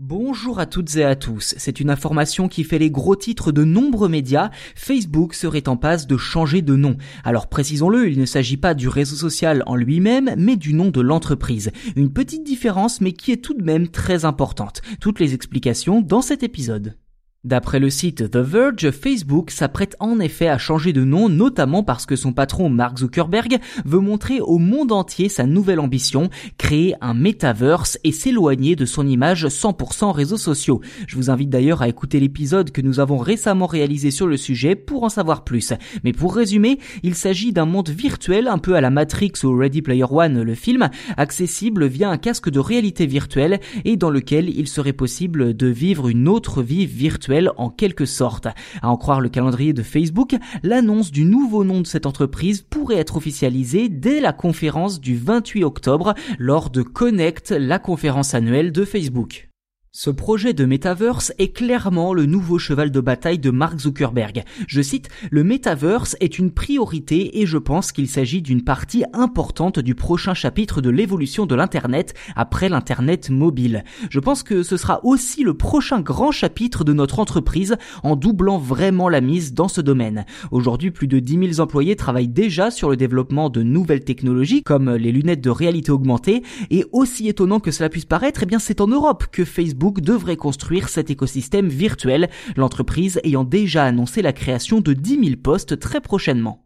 Bonjour à toutes et à tous. C'est une information qui fait les gros titres de nombreux médias. Facebook serait en passe de changer de nom. Alors précisons-le, il ne s'agit pas du réseau social en lui-même, mais du nom de l'entreprise. Une petite différence, mais qui est tout de même très importante. Toutes les explications dans cet épisode. D'après le site The Verge, Facebook s'apprête en effet à changer de nom, notamment parce que son patron Mark Zuckerberg veut montrer au monde entier sa nouvelle ambition, créer un metaverse et s'éloigner de son image 100% réseaux sociaux. Je vous invite d'ailleurs à écouter l'épisode que nous avons récemment réalisé sur le sujet pour en savoir plus. Mais pour résumer, il s'agit d'un monde virtuel un peu à la Matrix ou Ready Player One, le film, accessible via un casque de réalité virtuelle et dans lequel il serait possible de vivre une autre vie virtuelle en quelque sorte. À en croire le calendrier de Facebook, l'annonce du nouveau nom de cette entreprise pourrait être officialisée dès la conférence du 28 octobre lors de Connect, la conférence annuelle de Facebook. Ce projet de Metaverse est clairement le nouveau cheval de bataille de Mark Zuckerberg. Je cite, le Metaverse est une priorité et je pense qu'il s'agit d'une partie importante du prochain chapitre de l'évolution de l'Internet après l'Internet mobile. Je pense que ce sera aussi le prochain grand chapitre de notre entreprise en doublant vraiment la mise dans ce domaine. Aujourd'hui, plus de 10 000 employés travaillent déjà sur le développement de nouvelles technologies comme les lunettes de réalité augmentée et aussi étonnant que cela puisse paraître, eh bien c'est en Europe que Facebook devrait construire cet écosystème virtuel, l'entreprise ayant déjà annoncé la création de 10 000 postes très prochainement.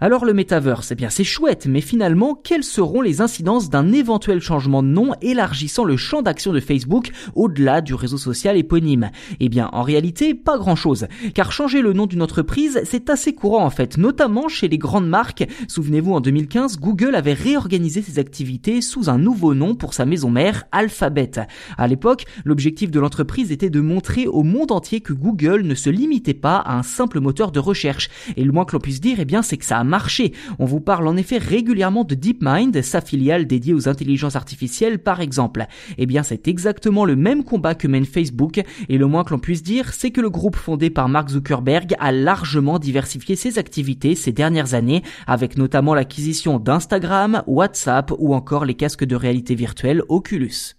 Alors le metaverse, eh bien c'est chouette, mais finalement, quelles seront les incidences d'un éventuel changement de nom élargissant le champ d'action de Facebook au-delà du réseau social éponyme? Eh bien en réalité, pas grand-chose, car changer le nom d'une entreprise, c'est assez courant en fait, notamment chez les grandes marques. Souvenez-vous, en 2015, Google avait réorganisé ses activités sous un nouveau nom pour sa maison mère, Alphabet. À l'époque, l'objectif de l'entreprise était de montrer au monde entier que Google ne se limitait pas à un simple moteur de recherche. Et le moins que l'on puisse dire, eh bien c'est que ça marché. On vous parle en effet régulièrement de DeepMind, sa filiale dédiée aux intelligences artificielles par exemple. Eh bien c'est exactement le même combat que mène Facebook et le moins que l'on puisse dire c'est que le groupe fondé par Mark Zuckerberg a largement diversifié ses activités ces dernières années avec notamment l'acquisition d'Instagram, WhatsApp ou encore les casques de réalité virtuelle Oculus.